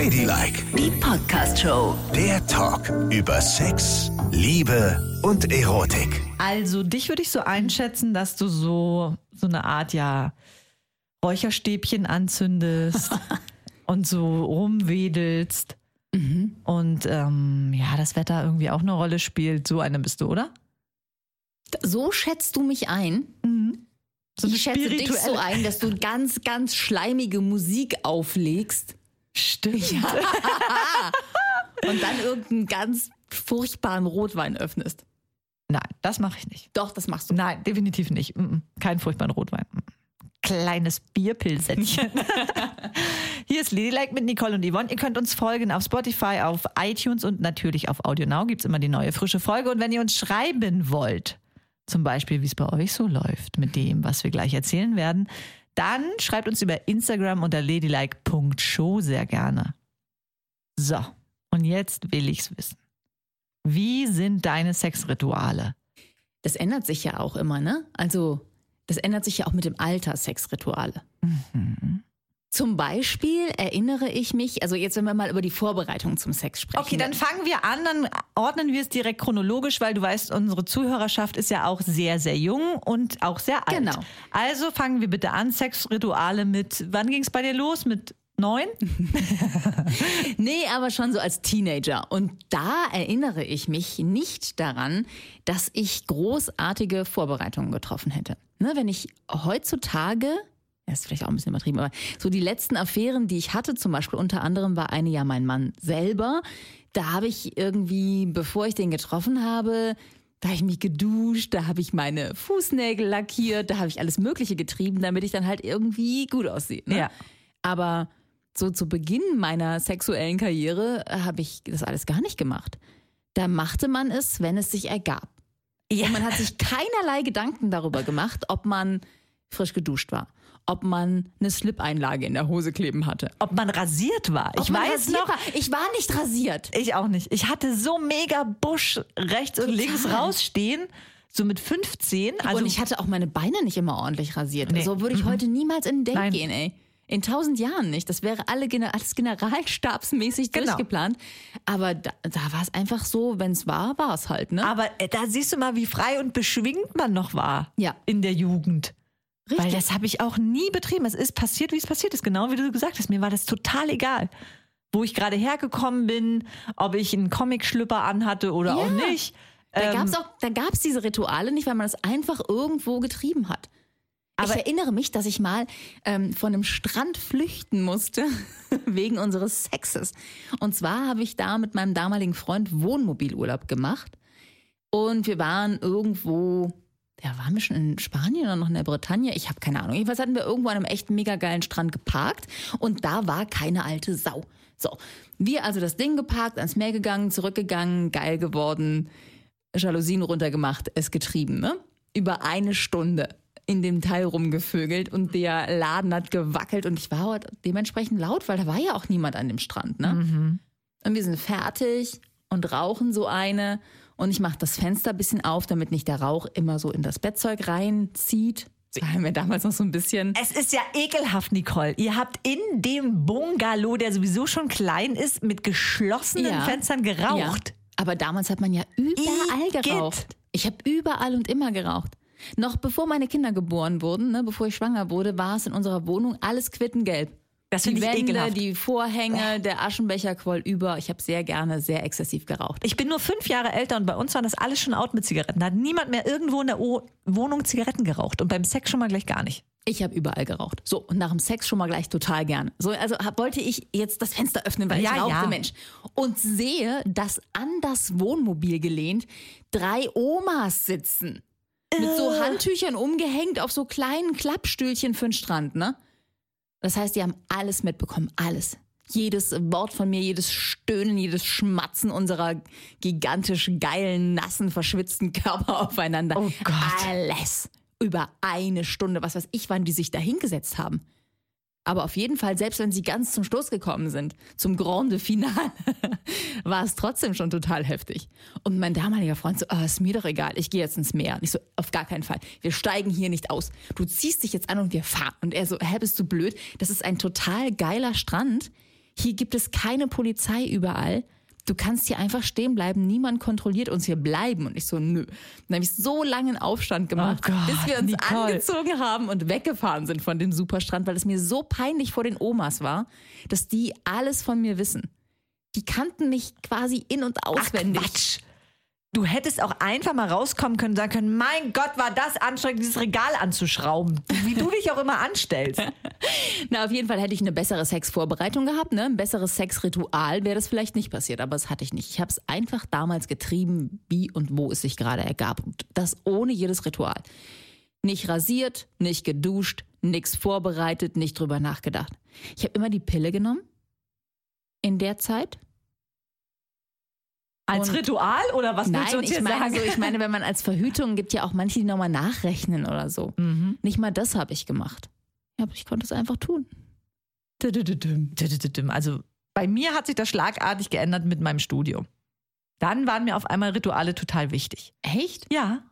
Ladylike, Die Podcast-Show. der Talk über Sex, Liebe und Erotik. Also, dich würde ich so einschätzen, dass du so, so eine Art, ja, Räucherstäbchen anzündest und so rumwedelst. Und ähm, ja, das Wetter irgendwie auch eine Rolle spielt. So eine bist du, oder? So schätzt du mich ein. So eine ich schätze dich so ein, dass du ganz, ganz schleimige Musik auflegst Stimmt. und dann irgendeinen ganz furchtbaren Rotwein öffnest. Nein, das mache ich nicht. Doch, das machst du. Nein, definitiv nicht. Mm, mm. Kein furchtbaren Rotwein. Mm. Kleines Bierpilsättchen. Hier ist Ladylike mit Nicole und Yvonne. Ihr könnt uns folgen auf Spotify, auf iTunes und natürlich auf AudioNow gibt es immer die neue frische Folge. Und wenn ihr uns schreiben wollt, zum Beispiel, wie es bei euch so läuft mit dem, was wir gleich erzählen werden, dann schreibt uns über Instagram unter ladylike.show sehr gerne. So, und jetzt will ich's wissen. Wie sind deine Sexrituale? Das ändert sich ja auch immer, ne? Also, das ändert sich ja auch mit dem Alter, Sexrituale. Zum Beispiel erinnere ich mich, also jetzt, wenn wir mal über die Vorbereitung zum Sex sprechen. Okay, dann fangen wir an, dann ordnen wir es direkt chronologisch, weil du weißt, unsere Zuhörerschaft ist ja auch sehr, sehr jung und auch sehr alt. Genau. Also fangen wir bitte an, Sexrituale mit, wann ging es bei dir los? Mit neun? Nee, aber schon so als Teenager. Und da erinnere ich mich nicht daran, dass ich großartige Vorbereitungen getroffen hätte. Ne, wenn ich heutzutage, das ist vielleicht auch ein bisschen übertrieben, aber so die letzten Affären, die ich hatte, zum Beispiel unter anderem war eine ja mein Mann selber. Da habe ich irgendwie, bevor ich den getroffen habe, da habe ich mich geduscht, da habe ich meine Fußnägel lackiert, da habe ich alles Mögliche getrieben, damit ich dann halt irgendwie gut aussehe. Ne? Ja. Aber so zu Beginn meiner sexuellen Karriere habe ich das alles gar nicht gemacht. Da machte man es, wenn es sich ergab. Und man hat sich keinerlei Gedanken darüber gemacht, ob man frisch geduscht war, ob man eine Slip-Einlage in der Hose kleben hatte. Ob man rasiert war. Ob ich weiß noch, War. Ich war nicht rasiert. ich auch nicht. Ich hatte so mega Busch rechts und links rausstehen, so mit 15. Also und ich hatte auch meine Beine nicht immer ordentlich rasiert. Nee. So würde ich heute niemals in ein Date Nein. gehen, ey. In tausend Jahren nicht. Das wäre alle, Gener- alles generalstabsmäßig Genau. durchgeplant. Aber da, da war es einfach so, wenn es war, war es halt, ne? Aber äh, da siehst du mal, wie frei und beschwingt man noch war Ja. in der Jugend. Richtig. Weil das habe ich auch nie betrieben. Es ist passiert, wie es passiert ist. Genau wie du gesagt hast. Mir war das total egal. Wo ich gerade hergekommen bin, ob ich einen Comic-Schlüpper anhatte oder auch Ja. nicht. Da Ähm, auch, da gab's diese Rituale nicht, weil man das einfach irgendwo getrieben hat. Aber- ich erinnere mich, dass ich mal ähm, von einem Strand flüchten musste wegen unseres Sexes. Und zwar habe ich da mit meinem damaligen Freund Wohnmobilurlaub gemacht. Und wir waren irgendwo, ja, waren wir schon in Spanien oder noch in der Bretagne? Ich habe keine Ahnung. Jedenfalls hatten wir irgendwo an einem echt mega geilen Strand geparkt und da war keine alte Sau. So, wir also das Ding geparkt, ans Meer gegangen, zurückgegangen, geil geworden, Jalousien runtergemacht, es getrieben, ne? Über eine Stunde in dem Teil rumgevögelt und der Laden hat gewackelt und ich war halt dementsprechend laut, weil da war ja auch niemand an dem Strand, ne? Und wir sind fertig und rauchen so eine und ich mache das Fenster ein bisschen auf, damit nicht der Rauch immer so in das Bettzeug reinzieht. Das war mir damals noch so ein bisschen. Es ist ja ekelhaft, Nicole. Ihr habt in dem Bungalow, der sowieso schon klein ist, mit geschlossenen Ja. Fenstern geraucht. Ja. Aber damals hat man ja überall Igitt. geraucht. Ich habe überall und immer geraucht. Noch bevor meine Kinder geboren wurden, ne, bevor ich schwanger wurde, war es in unserer Wohnung alles quittengelb. Das die Wände, ekelhaft. die Vorhänge, der Aschenbecher quoll über. Ich habe sehr gerne, sehr exzessiv geraucht. Ich bin nur fünf Jahre älter und bei uns war das alles schon out mit Zigaretten. Da hat niemand mehr irgendwo in der o Wohnung Zigaretten geraucht und beim Sex schon mal gleich gar nicht. Ich habe überall geraucht. So, und nach dem Sex schon mal gleich total gerne. So, also hab, wollte ich jetzt das Fenster öffnen, weil Ja, ich rauchte, ja. Mensch. Und sehe, dass an das Wohnmobil gelehnt drei Omas sitzen. Mit so Handtüchern umgehängt auf so kleinen Klappstühlchen für den Strand, ne? Das heißt, die haben alles mitbekommen, alles. Jedes Wort von mir, jedes Stöhnen, jedes Schmatzen unserer gigantisch geilen, nassen, verschwitzten Körper aufeinander. Oh Gott. Alles. Über eine Stunde, was weiß ich, wann die sich da hingesetzt haben. Aber auf jeden Fall, selbst wenn sie ganz zum Schluss gekommen sind, zum Grande Finale, war es trotzdem schon total heftig. Und mein damaliger Freund so, ah, ist mir doch egal, ich gehe jetzt ins Meer. Und ich so, auf gar keinen Fall. Wir steigen hier nicht aus. Du ziehst dich jetzt an und wir fahren. Und er so, hä, bist du blöd? Das ist ein total geiler Strand. Hier gibt es keine Polizei überall. Du kannst hier einfach stehen bleiben, niemand kontrolliert uns hier bleiben. Und ich so, nö. Dann habe ich so langen Aufstand gemacht, Oh Gott, bis wir uns Nicole. angezogen haben und weggefahren sind von dem Superstrand, weil es mir so peinlich vor den Omas war, dass die alles von mir wissen. Die kannten mich quasi in- und auswendig. Quatsch. Du hättest auch einfach mal rauskommen können und sagen können, mein Gott, war das anstrengend, dieses Regal anzuschrauben. Wie du dich auch immer anstellst. Na, auf jeden Fall hätte ich eine bessere Sexvorbereitung gehabt, ne? Ein besseres Sexritual wäre das vielleicht nicht passiert, aber das hatte ich nicht. Ich habe es einfach damals getrieben, wie und wo es sich gerade ergab. Und das ohne jedes Ritual. Nicht rasiert, nicht geduscht, nichts vorbereitet, nicht drüber nachgedacht. Ich habe immer die Pille genommen. In der Zeit. Als Und- Ritual oder was willst du Nein, uns ich meine, sagen? so, ich meine, wenn man als Verhütung gibt ja auch manche, die nochmal nachrechnen oder so. Mhm. Nicht mal das habe ich gemacht. Ja, aber ich konnte es einfach tun. Also bei mir hat sich das schlagartig geändert mit meinem Studium. Dann waren mir auf einmal Rituale total wichtig. Echt? Ja,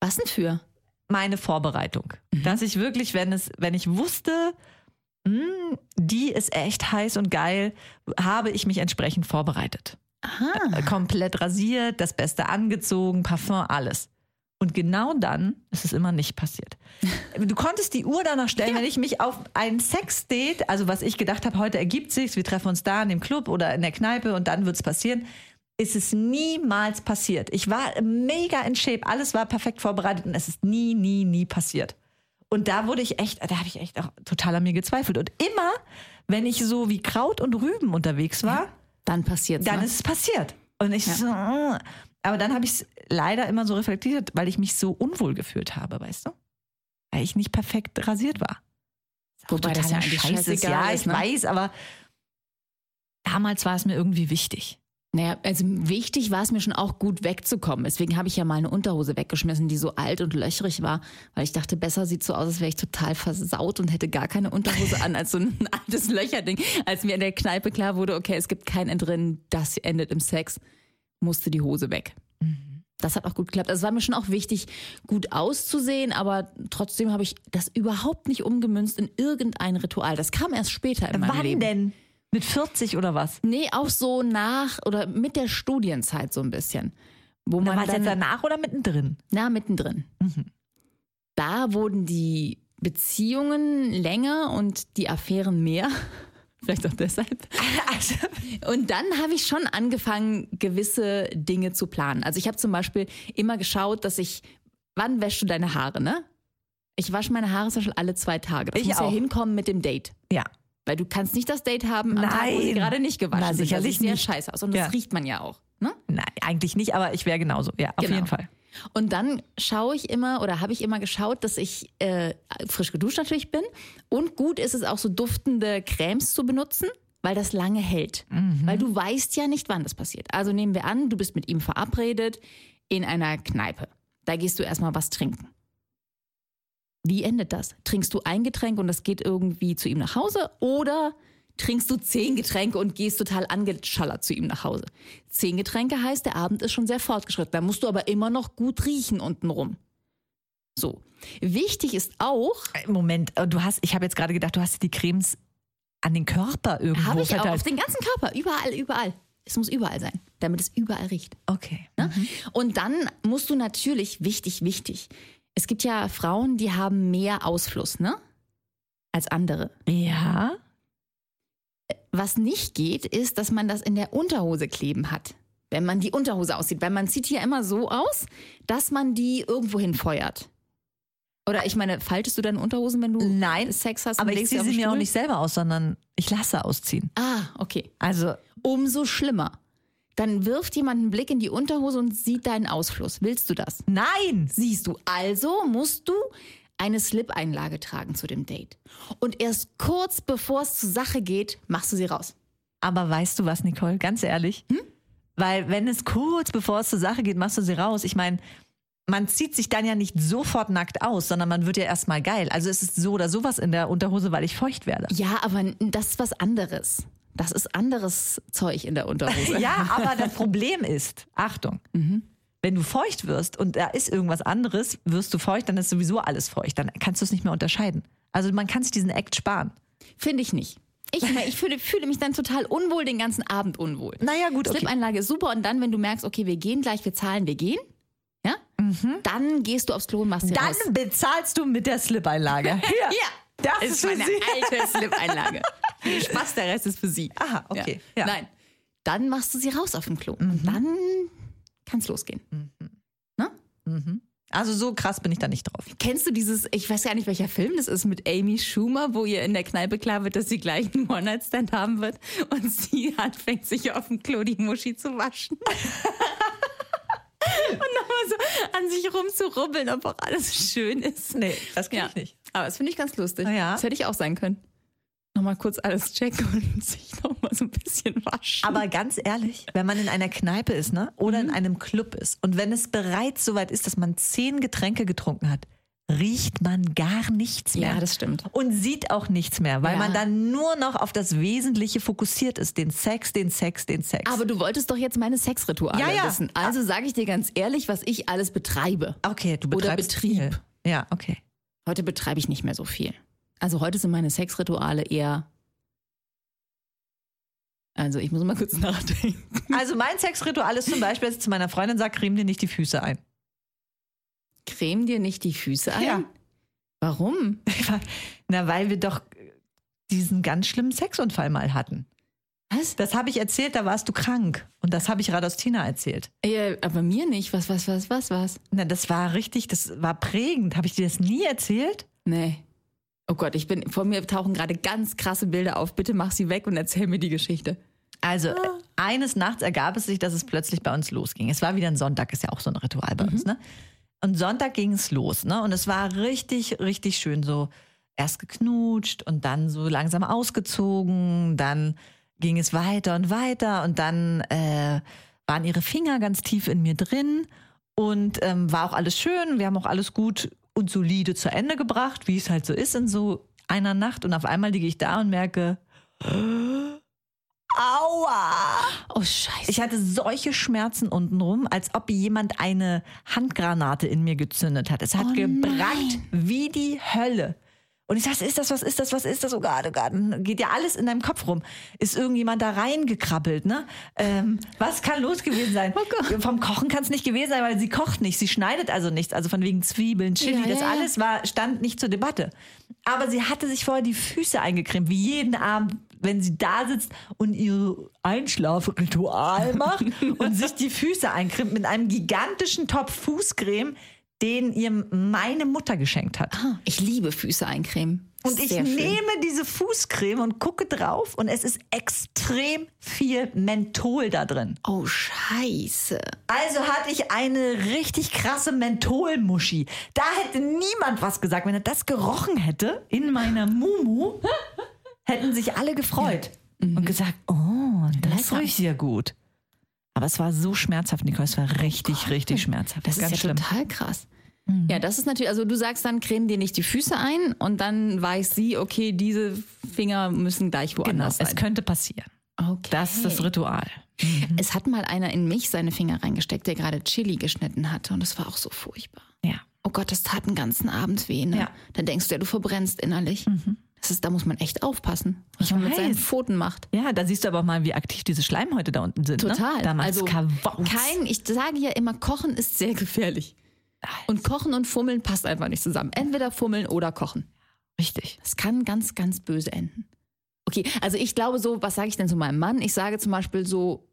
Was denn für? meine Vorbereitung. Dass ich wirklich, wenn es, wenn ich wusste, hm, die ist echt heiß und geil, habe ich mich entsprechend vorbereitet. Aha. Äh, Komplett rasiert, das Beste angezogen, Parfum, alles. Und genau dann ist es immer nicht passiert. Du konntest die Uhr danach stellen, wenn ich mich auf ein Sexdate, also was ich gedacht habe, heute ergibt sich's, wir treffen uns da in dem Club oder in der Kneipe und dann wird's passieren, ist es niemals passiert. Ich war mega in Shape, alles war perfekt vorbereitet und es ist nie, nie, nie passiert. Und da wurde ich echt, da habe ich echt auch total an mir gezweifelt. Und immer, wenn ich so wie Kraut und Rüben unterwegs war, Dann passiert's. dann ne? ist es passiert. Und ich so, äh. aber dann habe ich es leider immer so reflektiert, weil ich mich so unwohl gefühlt habe, weißt du? Weil ich nicht perfekt rasiert war. Wobei das ja eigentlich scheißegal Ja, ist, ich ne? weiß, aber damals war es mir irgendwie wichtig. Naja, also wichtig war es mir schon auch gut wegzukommen. Deswegen habe ich ja mal eine Unterhose weggeschmissen, die so alt und löchrig war, weil ich dachte, besser sieht so aus, als wäre ich total versaut und hätte gar keine Unterhose an, als so ein altes Löcherding. Als mir in der Kneipe klar wurde, okay, es gibt kein Entrinnen, das endet im Sex, musste die Hose weg. Das hat auch gut geklappt. Also es war mir schon auch wichtig, gut auszusehen, aber trotzdem habe ich das überhaupt nicht umgemünzt in irgendein Ritual. Das kam erst später in meinem Wann Leben. denn? Mit 40 oder was? Nee, auch so nach oder mit der Studienzeit so ein bisschen. Wo man War dann, jetzt danach oder mittendrin? na, mittendrin. Da wurden die Beziehungen länger und die Affären mehr. Vielleicht auch deshalb. Also, Und dann habe ich schon angefangen, gewisse Dinge zu planen. Also ich habe zum Beispiel immer geschaut, dass ich, wann wäschst du deine Haare, ne? Ich wasche meine Haare zum Beispiel alle zwei Tage. Das Ich muss ja auch. hinkommen mit dem Date. ja. Weil du kannst nicht das Date haben am Tag, wo sie Nein. gerade nicht gewaschen Na, sind. sicherlich das sieht ja scheiße aus. Und Ja. das riecht man ja auch. Ne? Nein, eigentlich nicht, aber ich wäre genauso. Ja, auf Genau. jeden Fall. Und dann schaue ich immer oder habe ich immer geschaut, dass ich äh, frisch geduscht natürlich bin. Und gut ist es auch so duftende Cremes zu benutzen, weil das lange hält. Weil du weißt ja nicht, wann das passiert. Also nehmen wir an, du bist mit ihm verabredet in einer Kneipe. Da gehst du erstmal was trinken. Wie endet das? Trinkst du ein Getränk und das geht irgendwie zu ihm nach Hause oder trinkst du zehn Getränke und gehst total angeschallert zu ihm nach Hause? Zehn Getränke heißt, der Abend ist schon sehr fortgeschritten. Da musst du aber immer noch gut riechen untenrum. So. Wichtig ist auch, Äh, Moment, äh, du hast, ich habe jetzt gerade gedacht, du hast die Cremes an den Körper irgendwo habe ich auch verteilt. auf den ganzen Körper, überall, überall. Es muss überall sein, damit es überall riecht. Okay. Ne? Und dann musst du natürlich, wichtig, wichtig, es gibt ja Frauen, die haben mehr Ausfluss, ne? Als andere. Ja. Was nicht geht, ist, dass man das in der Unterhose kleben hat. Wenn man die Unterhose aussieht. Weil man sieht hier immer so aus, dass man die irgendwo hinfeuert. Oder ich meine, faltest du deine Unterhosen, wenn du Nein, Sex hast? und Aber ich legst ziehe sie mir auch nicht selber aus, sondern ich lasse ausziehen. Ah, okay. Also, Umso schlimmer. Dann wirft jemand einen Blick in die Unterhose und sieht deinen Ausfluss. Willst du das? nein. Siehst du. Also musst du eine Slip-Einlage tragen zu dem Date. Und erst kurz bevor es zur Sache geht, machst du sie raus. Aber weißt du was, Nicole? Ganz ehrlich. Weil, wenn es kurz bevor es zur Sache geht, machst du sie raus. Ich meine, man zieht sich dann ja nicht sofort nackt aus, sondern man wird ja erstmal geil. Also es ist so oder sowas in der Unterhose, weil ich feucht werde. Ja, aber das ist was anderes. Das ist anderes Zeug in der Unterhose. Ja, aber das Problem ist, Achtung, wenn du feucht wirst und da ist irgendwas anderes, wirst du feucht, dann ist sowieso alles feucht. Dann kannst du es nicht mehr unterscheiden. Also man kann sich diesen Act sparen. Finde ich nicht. Ich, ich fühle, fühle mich dann total unwohl, den ganzen Abend unwohl. Naja, gut, okay. Slip-Einlage ist super und dann, wenn du merkst, okay, wir gehen gleich, wir zahlen, wir gehen, ja, dann gehst du aufs Klo und machst sie Dann raus. bezahlst du mit der Slip-Einlage. Hier. Ja, Das ist meine alte Slip-Einlage. Viel Spaß, der Rest ist für sie. Aha, okay. Ja. Nein, dann machst du sie raus auf dem Klo und dann kann es losgehen. Also so krass bin ich da nicht drauf. Kennst du dieses, ich weiß gar nicht, welcher Film das ist, mit Amy Schumer, wo ihr in der Kneipe klar wird, dass sie gleich einen One-Night-Stand haben wird und sie anfängt, sich auf dem Klo die Muschi zu waschen. und nochmal so an sich rumzurubbeln, ob auch alles schön ist. Nee, das kenn Ja, ich nicht. aber das finde ich ganz lustig. Ja. Das hätte ich auch sein können. Nochmal kurz alles checken und sich nochmal so ein bisschen waschen. Aber ganz ehrlich, wenn man in einer Kneipe ist, ne? Oder Mhm. in einem Club ist und wenn es bereits soweit ist, dass man zehn Getränke getrunken hat, riecht man gar nichts mehr. Ja, das stimmt. Und sieht auch nichts mehr, weil Ja. man dann nur noch auf das Wesentliche fokussiert ist. Den Sex, den Sex, den Sex. Aber du wolltest doch jetzt meine Sexrituale Ja, ja. wissen. Also sage ich dir ganz ehrlich, was ich alles betreibe. okay, du Oder betreibst Betrieb. viel. Ja, okay. Heute betreibe ich nicht mehr so viel. Also heute sind meine Sexrituale eher. Also ich muss mal kurz nachdenken. Also mein Sexritual ist zum Beispiel, dass ich zu meiner Freundin sage, creme dir nicht die Füße ein. Creme dir nicht die Füße ein? Ja. Warum? Na, weil wir doch diesen ganz schlimmen Sexunfall mal hatten. Was? Das habe ich erzählt, da warst du krank. Und das habe ich Radostina erzählt. Äh, aber mir nicht. Was, was, was, was, was? Na, das war richtig, das war prägend. Habe ich dir das nie erzählt? Nee. Oh Gott, ich bin, vor mir tauchen gerade ganz krasse Bilder auf. Bitte mach sie weg und erzähl mir die Geschichte. Also, äh, eines Nachts ergab es sich, dass es plötzlich bei uns losging. Es war wieder ein Sonntag, ist ja auch so ein Ritual bei uns, ne? Und Sonntag ging es los, ne? Und es war richtig, richtig schön so. Erst geknutscht und dann so langsam ausgezogen, dann ging es weiter und weiter und dann äh, waren ihre Finger ganz tief in mir drin und ähm, war auch alles schön. Wir haben auch alles gut und solide zu Ende gebracht, wie es halt so ist in so einer Nacht. Und auf einmal liege ich da und merke, Aua! Oh, scheiße. Ich hatte solche Schmerzen untenrum, als ob jemand eine Handgranate in mir gezündet hat. Es hat Oh gebrannt wie die Hölle. Und ich sag, was ist das, was ist das, was ist das? Oh Gott, oh Gott. Dann Geht ja alles in deinem Kopf rum. Ist irgendjemand da reingekrabbelt, ne? Ähm, was kann los gewesen sein? Oh Vom Kochen kann es nicht gewesen sein, weil sie kocht nicht. Sie schneidet also nichts. Also von wegen Zwiebeln, Chili, Ja, das ja. alles war, stand nicht zur Debatte. Aber sie hatte sich vorher die Füße eingecremt, wie jeden Abend, wenn sie da sitzt und ihr Einschlafritual macht und sich die Füße eincremt mit einem gigantischen Topf Fußcreme, den ihr meine Mutter geschenkt hat. Ah, ich liebe Füße eincremen. Und ich Sehr schön. nehme diese Fußcreme und gucke drauf und es ist extrem viel Menthol da drin. Oh, scheiße. Also hatte ich eine richtig krasse Mentholmuschi. Da hätte niemand was gesagt. Wenn er das gerochen hätte in meiner Mumu, hätten sich alle gefreut und gesagt, oh, das Lecker. riecht ja gut. Aber es war so schmerzhaft, Nicole. Es war richtig, richtig schmerzhaft. Das ist Ganz ja schlimm. total krass. Ja, das ist natürlich, also du sagst dann, creme dir nicht die Füße ein und dann weiß sie, okay, diese Finger müssen gleich Genau, woanders es sein. könnte passieren. Okay. Das ist das Ritual. Es hat mal einer in mich seine Finger reingesteckt, der gerade Chili geschnitten hatte und das war auch so furchtbar. Ja. Oh Gott, das tat den ganzen Abend weh. Ne? Ja. Dann denkst du ja, du verbrennst innerlich. Das ist, da muss man echt aufpassen, was Ich man mit seinen. Pfoten macht. Ja, da siehst du aber auch mal, wie aktiv diese Schleimhäute da unten sind. Total. Ne? Da also kein, ich sage ja immer, Kochen ist sehr gefährlich. Und Kochen und Fummeln passt einfach nicht zusammen. Entweder Fummeln oder Kochen. Richtig. Das kann ganz, ganz böse enden. Okay, also ich glaube so, was sage ich denn zu meinem Mann? Ich sage zum Beispiel so,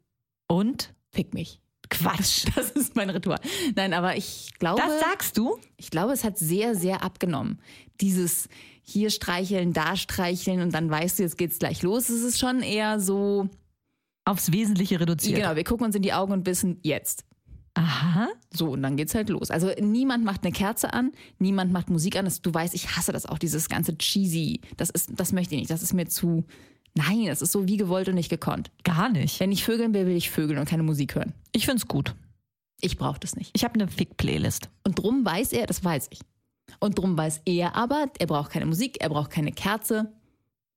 Und? fick mich. Quatsch. Das ist mein Ritual. Nein, aber ich glaube, Das sagst du? ich glaube, es hat sehr, sehr abgenommen. Dieses hier streicheln, da streicheln und dann weißt du, jetzt geht's gleich los. Es ist schon eher so, Aufs Wesentliche reduziert. genau, wir gucken uns in die Augen und wissen jetzt. Aha. So, und dann geht's halt los. Also niemand macht eine Kerze an, niemand macht Musik an. Das, du weißt, ich hasse das auch, dieses ganze cheesy. Das ist, das möchte ich nicht. Das ist mir zu. Nein, das ist so wie gewollt und nicht gekonnt. Gar nicht. Wenn ich vögeln will, will ich vögeln und keine Musik hören. Ich find's gut. Ich brauche das nicht. Ich habe eine Fick-Playlist. Und drum weiß er, das weiß ich. Und drum weiß er aber, er braucht keine Musik, er braucht keine Kerze,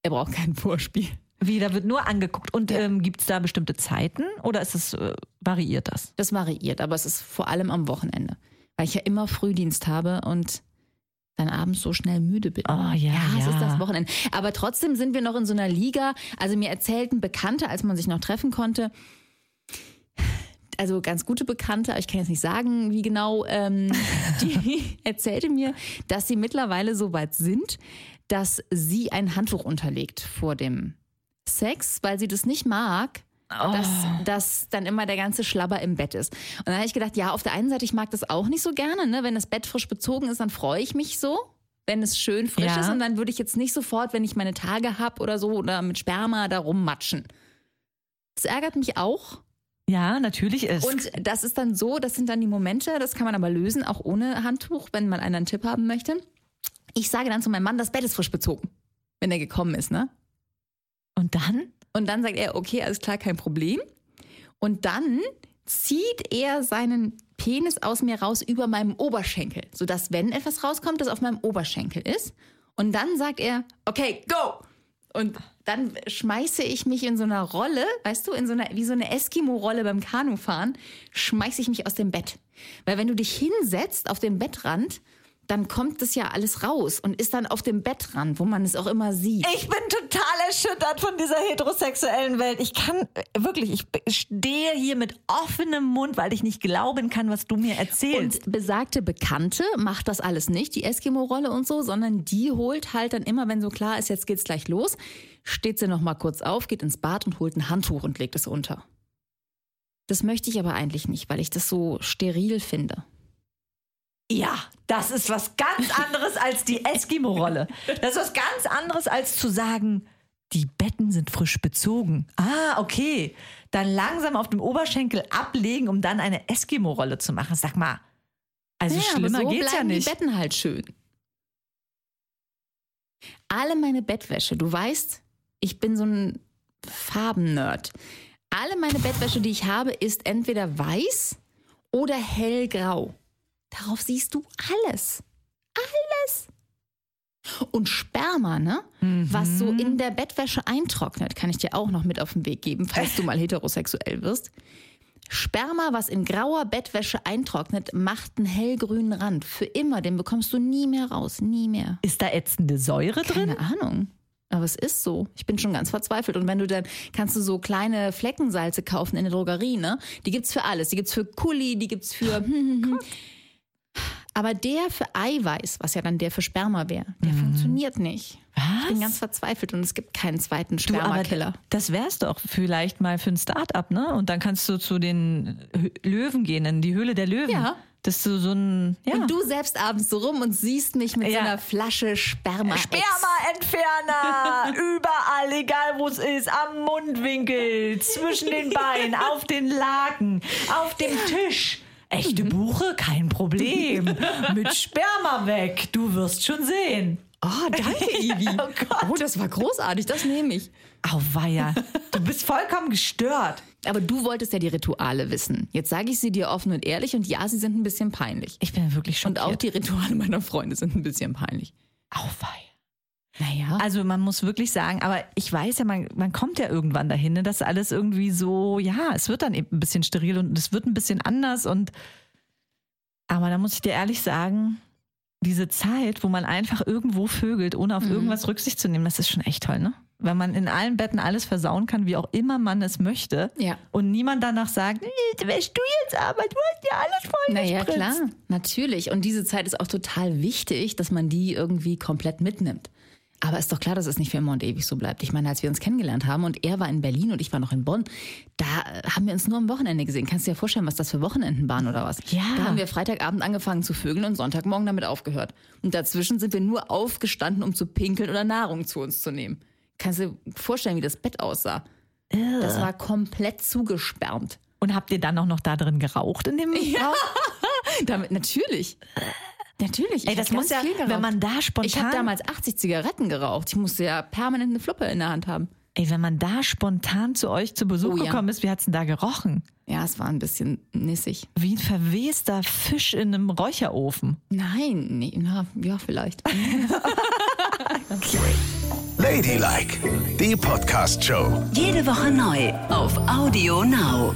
er braucht kein Vorspiel. Wie, da wird nur angeguckt. Und ähm, gibt's da bestimmte Zeiten oder ist es, äh, variiert das? Das variiert, aber es ist vor allem am Wochenende. Weil ich ja immer Frühdienst habe und dann abends so schnell müde bin. Oh, ja, es ist ja. das Wochenende. Aber trotzdem sind wir noch in so einer Liga. Also mir erzählten Bekannte, als man sich noch treffen konnte, also ganz gute Bekannte, aber ich kann jetzt nicht sagen, wie genau, ähm, die erzählte mir, dass sie mittlerweile so weit sind, dass sie ein Handtuch unterlegt vor dem Sex, weil sie das nicht mag, dass, dass dann immer der ganze Schlabber im Bett ist. Und dann habe ich gedacht, ja, auf der einen Seite, ich mag das auch nicht so gerne, ne? wenn das Bett frisch bezogen ist, dann freue ich mich so, wenn es schön frisch Ja. ist und dann würde ich jetzt nicht sofort, wenn ich meine Tage habe oder so oder mit Sperma da rummatschen. Das ärgert mich auch. Ja, natürlich ist. Und das ist dann so, das sind dann die Momente, das kann man aber lösen, auch ohne Handtuch, wenn man einen Tipp haben möchte. Ich sage dann zu meinem Mann, das Bett ist frisch bezogen, wenn er gekommen ist, ne? Und dann? Und dann sagt er, okay, alles klar, kein Problem. Und dann zieht er seinen Penis aus mir raus über meinem Oberschenkel, sodass, wenn etwas rauskommt, das auf meinem Oberschenkel ist. Und dann sagt er, okay, go! Und dann schmeiße ich mich in so einer Rolle, weißt du, in so einer, wie so eine Eskimo-Rolle beim Kanufahren, schmeiße ich mich aus dem Bett. Weil wenn du dich hinsetzt auf den Bettrand, dann kommt das ja alles raus und ist dann auf dem Bettrand, wo man es auch immer sieht. Ich bin total erschüttert von dieser heterosexuellen Welt. Ich kann äh, wirklich, ich stehe hier mit offenem Mund, weil ich nicht glauben kann, was du mir erzählst. Und besagte Bekannte macht das alles nicht, die Eskimo-Rolle und so, sondern die holt halt dann immer, wenn so klar ist, jetzt geht's gleich los, steht sie noch mal kurz auf, geht ins Bad und holt ein Handtuch und legt es unter. Das möchte ich aber eigentlich nicht, weil ich das so steril finde. Ja, das ist was ganz anderes als die Eskimo-Rolle. Das ist was ganz anderes als zu sagen, die Betten sind frisch bezogen. Ah, okay. Dann langsam auf dem Oberschenkel ablegen, um dann eine Eskimo-Rolle zu machen. Sag mal, also Ja, schlimmer aber so geht's ja nicht. die Betten halt schön. Alle meine Bettwäsche, du weißt, ich bin so ein Farbennerd. Alle meine Bettwäsche, die ich habe, ist entweder weiß oder hellgrau. Darauf siehst du alles. Alles. Und Sperma, ne? Was so in der Bettwäsche eintrocknet, kann ich dir auch noch mit auf den Weg geben, falls du mal heterosexuell wirst. Sperma, was in grauer Bettwäsche eintrocknet, macht einen hellgrünen Rand. Für immer, den bekommst du nie mehr raus. Nie mehr. Ist da ätzende Säure drin? Keine Ahnung. Aber es ist so. Ich bin schon ganz verzweifelt. Und wenn du dann, kannst du so kleine Fleckensalze kaufen in der Drogerie, ne? Die gibt's für alles. Die gibt's für Kuli, die gibt's für. hm, hm. Aber der für Eiweiß, was ja dann der für Sperma wäre, der funktioniert nicht. Ich bin Was? ganz verzweifelt und es gibt keinen zweiten Du, Spermakiller. das wär's doch vielleicht mal für ein Start-up, ne? Und dann kannst du zu den Löwen gehen, in die Höhle der Löwen. Ja. Das ist so, so ein, ja. Und du selbst abends so rum und siehst mich mit Ja. so einer Flasche Sperma. Sperma-Entferner! Überall, egal wo es ist, am Mundwinkel, zwischen den Beinen, auf den Laken, auf dem Tisch. Echte Buche, kein Problem. Mit Sperma weg, du wirst schon sehen. Oh, danke, Ivi. Oh Gott. Oh, das war großartig, das nehme ich. Auweia, du bist vollkommen gestört. Aber du wolltest ja die Rituale wissen. Jetzt sage ich sie dir offen und ehrlich und ja, sie sind ein bisschen peinlich. Ich bin wirklich Und schockiert. auch die Rituale meiner Freunde sind ein bisschen peinlich. Auweia. Naja. Also man muss wirklich sagen, aber ich weiß ja, man, man kommt ja irgendwann dahin, ne, dass alles irgendwie so, ja, es wird dann eben ein bisschen steril und es wird ein bisschen anders und aber da muss ich dir ehrlich sagen, diese Zeit, wo man einfach irgendwo vögelt, ohne auf irgendwas Rücksicht zu nehmen, das ist schon echt toll, ne? Wenn man in allen Betten alles versauen kann, wie auch immer man es möchte. Ja. Und niemand danach sagt, "Nee, wäschst du jetzt aber, du hast ja alles voll Naja, gespritzt." klar, natürlich. Und diese Zeit ist auch total wichtig, dass man die irgendwie komplett mitnimmt. Aber ist doch klar, dass es nicht für immer und ewig so bleibt. Ich meine, als wir uns kennengelernt haben und er war in Berlin und ich war noch in Bonn, da äh, haben wir uns nur am Wochenende gesehen. Kannst du dir vorstellen, was das für Wochenenden waren oder was? Ja. Da haben wir Freitagabend angefangen zu vögeln und Sonntagmorgen damit aufgehört. Und dazwischen sind wir nur aufgestanden, um zu pinkeln oder Nahrung zu uns zu nehmen. Kannst du dir vorstellen, wie das Bett aussah? Das war komplett zugesperrt. Und habt ihr dann auch noch da drin geraucht in dem Raum? Damit natürlich. Natürlich. Ey, das muss ja, wenn man da spontan Ich habe damals 80 Zigaretten geraucht. Ich musste ja permanent eine Fluppe in der Hand haben. Ey, wenn man da spontan zu euch zu Besuch Oh ja. gekommen ist, wie hat's denn da gerochen? Ja, es war ein bisschen nissig. Wie ein verwester Fisch in einem Räucherofen. Nein, nee, na, ja, vielleicht. Ladylike, die Podcast-Show. Jede Woche neu auf Audio Now.